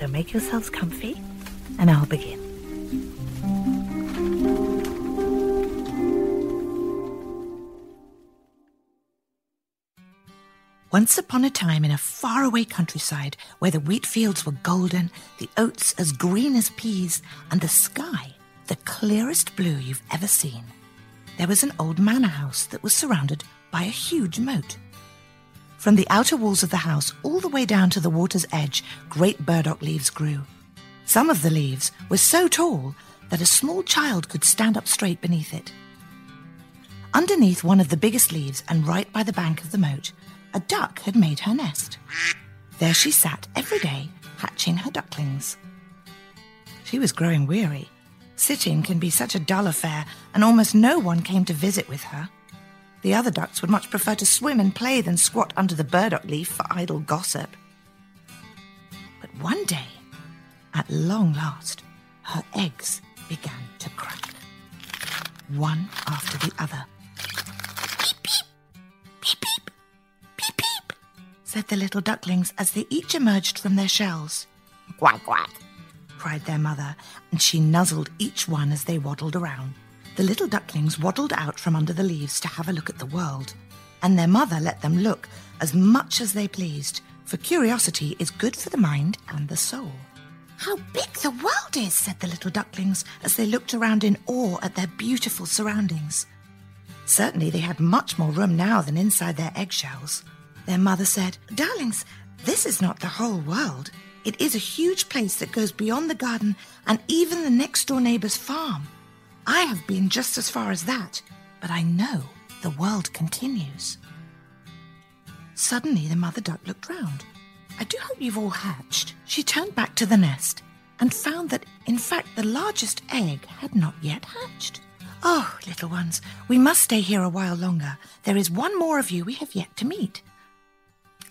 So make yourselves comfy, and I'll begin. Once upon a time in a faraway countryside where the wheat fields were golden, the oats as green as peas, and the sky the clearest blue you've ever seen, there was an old manor house that was surrounded by a huge moat. From the outer walls of the house all the way down to the water's edge, great burdock leaves grew. Some of the leaves were so tall that a small child could stand up straight beneath it. Underneath one of the biggest leaves and right by the bank of the moat, a duck had made her nest. There she sat every day, hatching her ducklings. She was growing weary. Sitting can be such a dull affair, and almost no one came to visit with her. The other ducks would much prefer to swim and play than squat under the burdock leaf for idle gossip. But one day, at long last, her eggs began to crack, one after the other. Beep, beep, beep, beep, beep, beep, said the little ducklings as they each emerged from their shells. Quack, quack, cried their mother, and she nuzzled each one as they waddled around. The little ducklings waddled out from under the leaves to have a look at the world, and their mother let them look as much as they pleased, for curiosity is good for the mind and the soul. How big the world is, said the little ducklings as they looked around in awe at their beautiful surroundings. Certainly they had much more room now than inside their eggshells. Their mother said, Darlings, this is not the whole world. It is a huge place that goes beyond the garden and even the next door neighbor's farm. I have been just as far as that, but I know the world continues. Suddenly, the mother duck looked round. I do hope you've all hatched. She turned back to the nest and found that, in fact, the largest egg had not yet hatched. Oh, little ones, we must stay here a while longer. There is one more of you we have yet to meet.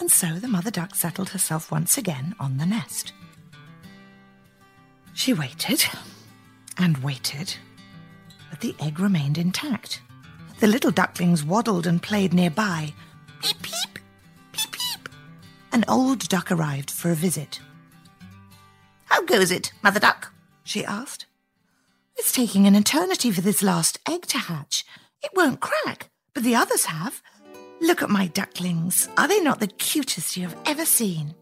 And so the mother duck settled herself once again on the nest. She waited and waited, but the egg remained intact. The little ducklings waddled and played nearby. Peep, peep, peep, peep. An old duck arrived for a visit. How goes it, Mother Duck? she asked. It's taking an eternity for this last egg to hatch. It won't crack, but the others have. Look at my ducklings. Are they not the cutest you have ever seen?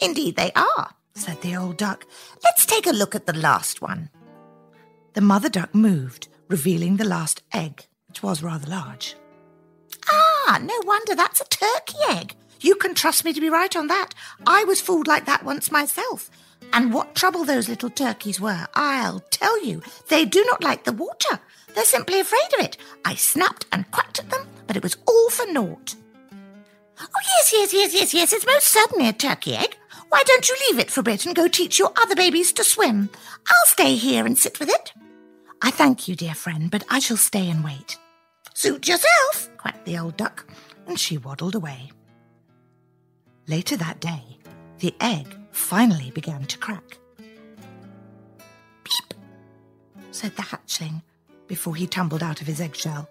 Indeed, they are, said the old duck. Let's take a look at the last one. The mother duck moved, revealing the last egg, which was rather large. Ah, no wonder that's a turkey egg. You can trust me to be right on that. I was fooled like that once myself. And what trouble those little turkeys were, I'll tell you. They do not like the water. They're simply afraid of it. I snapped and quacked at them, but it was all for naught. Oh, yes, yes, yes, yes, yes, it's most certainly a turkey egg. Why don't you leave it for a bit and go teach your other babies to swim? I'll stay here and sit with it. I thank you, dear friend, but I shall stay and wait. Suit yourself, quacked the old duck, and she waddled away. Later that day, the egg finally began to crack. Peep, said the hatchling before he tumbled out of his eggshell.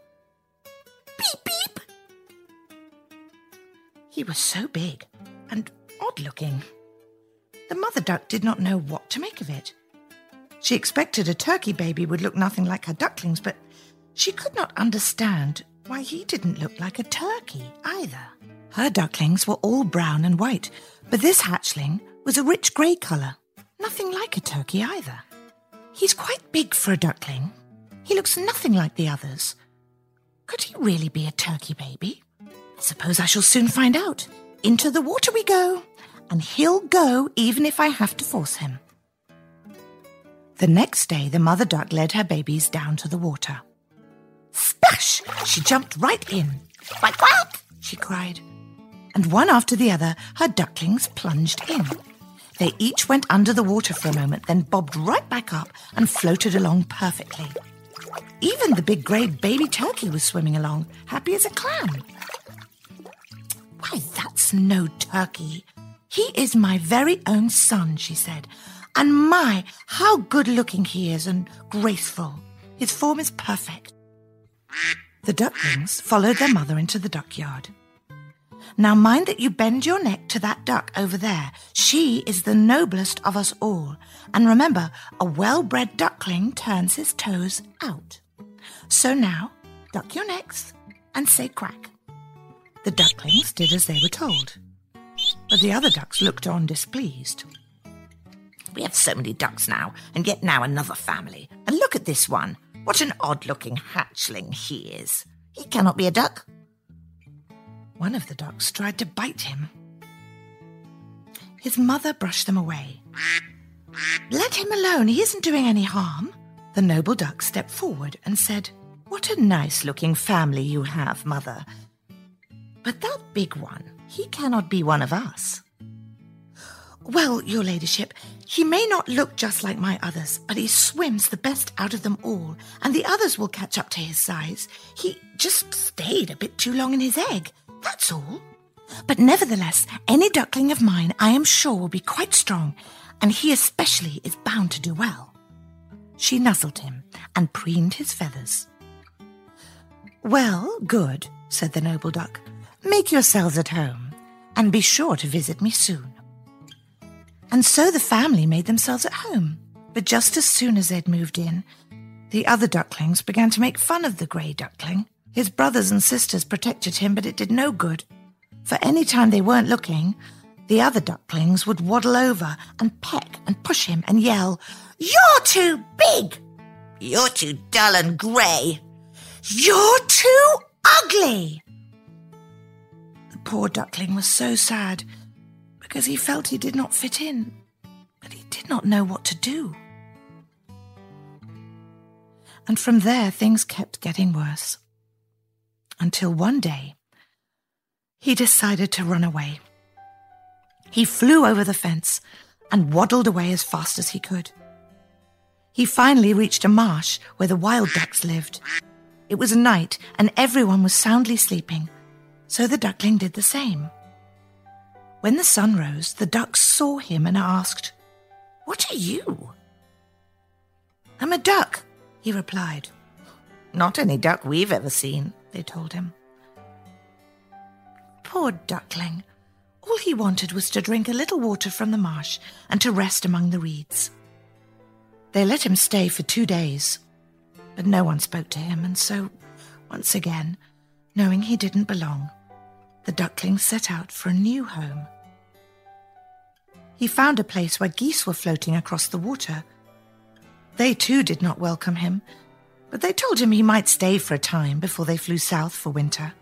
Peep, peep. He was so big and odd looking. The mother duck did not know what to make of it. She expected a turkey baby would look nothing like her ducklings, but she could not understand why he didn't look like a turkey either. Her ducklings were all brown and white, but this hatchling was a rich grey colour, nothing like a turkey either. He's quite big for a duckling. He looks nothing like the others. Could he really be a turkey baby? I suppose I shall soon find out. Into the water we go, and he'll go even if I have to force him. The next day, the mother duck led her babies down to the water. Splash! She jumped right in. Quack, quack! she cried. And one after the other, her ducklings plunged in. They each went under the water for a moment, then bobbed right back up and floated along perfectly. Even the big grey baby turkey was swimming along, happy as a clam. Why, that's no turkey. He is my very own son, she said. And my, how good looking he is and graceful. His form is perfect. The ducklings followed their mother into the duckyard. Now mind that you bend your neck to that duck over there. She is the noblest of us all. And remember, a well bred duckling turns his toes out. So now, duck your necks and say quack. The ducklings did as they were told. But the other ducks looked on displeased. We have so many ducks now, and yet now another family. And look at this one. What an odd looking hatchling he is. He cannot be a duck. One of the ducks tried to bite him. His mother brushed them away. Let him alone, he isn't doing any harm. The noble duck stepped forward and said, What a nice looking family you have, mother. But that big one, he cannot be one of us. Well, your ladyship, he may not look just like my others, but he swims the best out of them all, and the others will catch up to his size. He just stayed a bit too long in his egg. That's all. But nevertheless, any duckling of mine, I am sure, will be quite strong, and he especially is bound to do well. She nuzzled him and preened his feathers. Well, good, said the noble duck. Make yourselves at home, and be sure to visit me soon. And so the family made themselves at home. But just as soon as they'd moved in, the other ducklings began to make fun of the grey duckling. His brothers and sisters protected him, but it did no good. For any time they weren't looking, the other ducklings would waddle over and peck and push him and yell, You're too big! You're too dull and grey! You're too ugly! The poor duckling was so sad because he felt he did not fit in, but he did not know what to do. And from there, things kept getting worse until one day he decided to run away. He flew over the fence and waddled away as fast as he could. He finally reached a marsh where the wild ducks lived. It was night and everyone was soundly sleeping, so the duckling did the same. When the sun rose, the ducks saw him and asked, What are you? I'm a duck, he replied. Not any duck we've ever seen, they told him. Poor duckling. All he wanted was to drink a little water from the marsh and to rest among the reeds. They let him stay for two days, but no one spoke to him, and so, once again, knowing he didn't belong, the duckling set out for a new home. He found a place where geese were floating across the water. They too did not welcome him, but they told him he might stay for a time before they flew south for winter.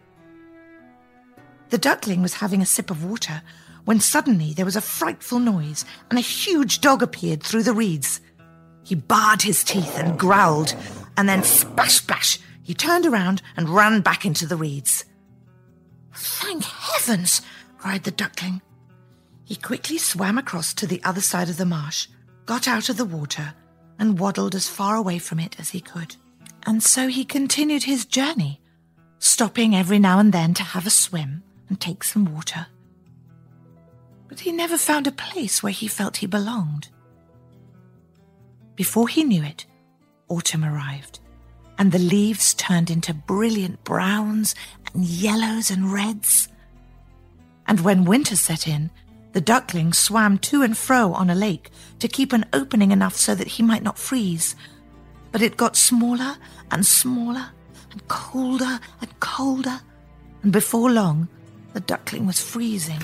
The duckling was having a sip of water when suddenly there was a frightful noise and a huge dog appeared through the reeds. He barred his teeth and growled, and then splash, splash, he turned around and ran back into the reeds. Thank heavens! cried the duckling. He quickly swam across to the other side of the marsh, got out of the water, and waddled as far away from it as he could. And so he continued his journey, stopping every now and then to have a swim and take some water. But he never found a place where he felt he belonged. Before he knew it, autumn arrived, and the leaves turned into brilliant browns and yellows and reds. And when winter set in, the duckling swam to and fro on a lake to keep an opening enough so that he might not freeze. But it got smaller and smaller and colder and colder, and before long the duckling was freezing.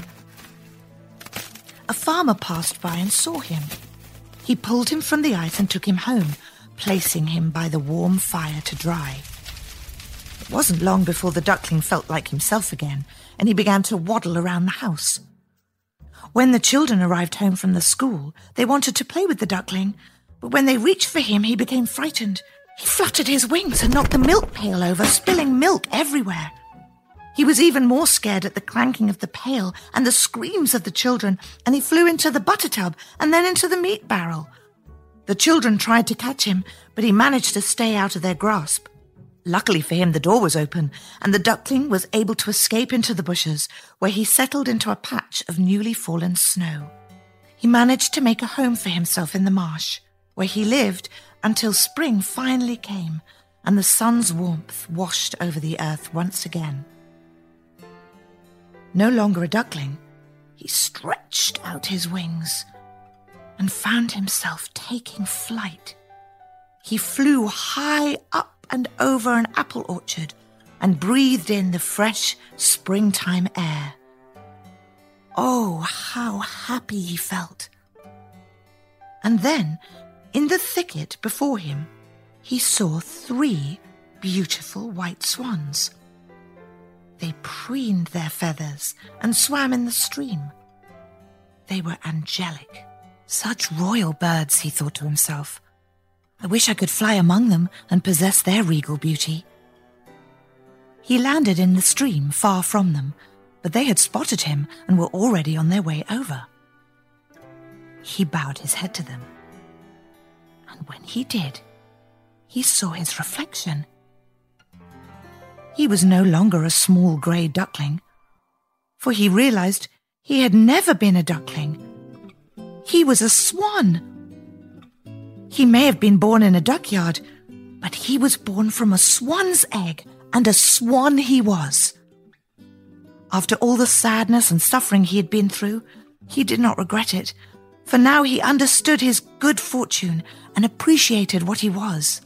A farmer passed by and saw him. He pulled him from the ice and took him home, placing him by the warm fire to dry. It wasn't long before the duckling felt like himself again, and he began to waddle around the house. When the children arrived home from the school, they wanted to play with the duckling, but when they reached for him, he became frightened. He fluttered his wings and knocked the milk pail over, spilling milk everywhere. He was even more scared at the clanking of the pail and the screams of the children, and he flew into the butter tub and then into the meat barrel. The children tried to catch him, but he managed to stay out of their grasp. Luckily for him, the door was open, and the duckling was able to escape into the bushes, where he settled into a patch of newly fallen snow. He managed to make a home for himself in the marsh, where he lived until spring finally came and the sun's warmth washed over the earth once again. No longer a duckling, he stretched out his wings and found himself taking flight. He flew high up and over an apple orchard and breathed in the fresh springtime air. Oh, how happy he felt! And then, in the thicket before him, he saw three beautiful white swans. They preened their feathers and swam in the stream. They were angelic, such royal birds, he thought to himself. I wish I could fly among them and possess their regal beauty. He landed in the stream far from them, but they had spotted him and were already on their way over. He bowed his head to them. And when he did, he saw his reflection. He was no longer a small grey duckling, for he realized he had never been a duckling. He was a swan. He may have been born in a duckyard, but he was born from a swan's egg, and a swan he was. After all the sadness and suffering he had been through, he did not regret it, for now he understood his good fortune and appreciated what he was.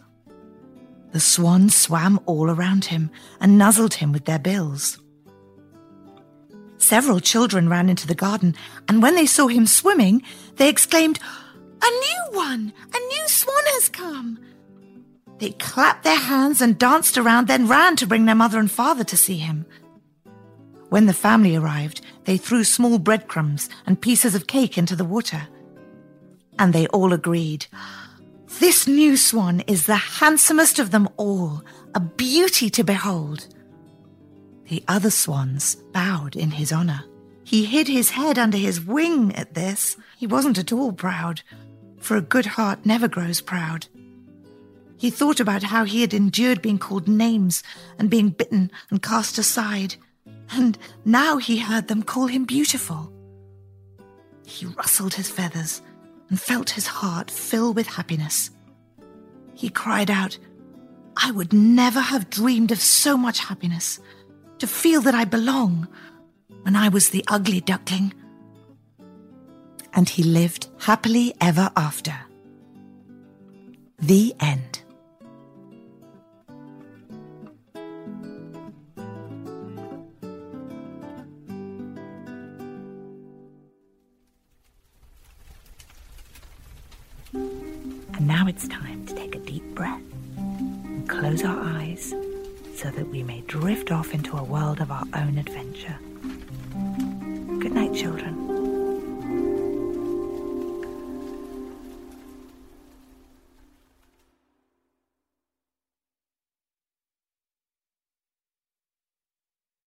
The swans swam all around him and nuzzled him with their bills. Several children ran into the garden, and when they saw him swimming, they exclaimed, A new one! A new swan has come! They clapped their hands and danced around, then ran to bring their mother and father to see him. When the family arrived, they threw small breadcrumbs and pieces of cake into the water. And they all agreed, this new swan is the handsomest of them all, a beauty to behold. The other swans bowed in his honor. He hid his head under his wing at this. He wasn't at all proud, for a good heart never grows proud. He thought about how he had endured being called names and being bitten and cast aside, and now he heard them call him beautiful. He rustled his feathers and felt his heart fill with happiness. He cried out, I would never have dreamed of so much happiness, to feel that I belong when I was the ugly duckling. And he lived happily ever after. The end. And now it's time to take a deep breath and close our eyes so that we may drift off into a world of our own adventure. Good night, children.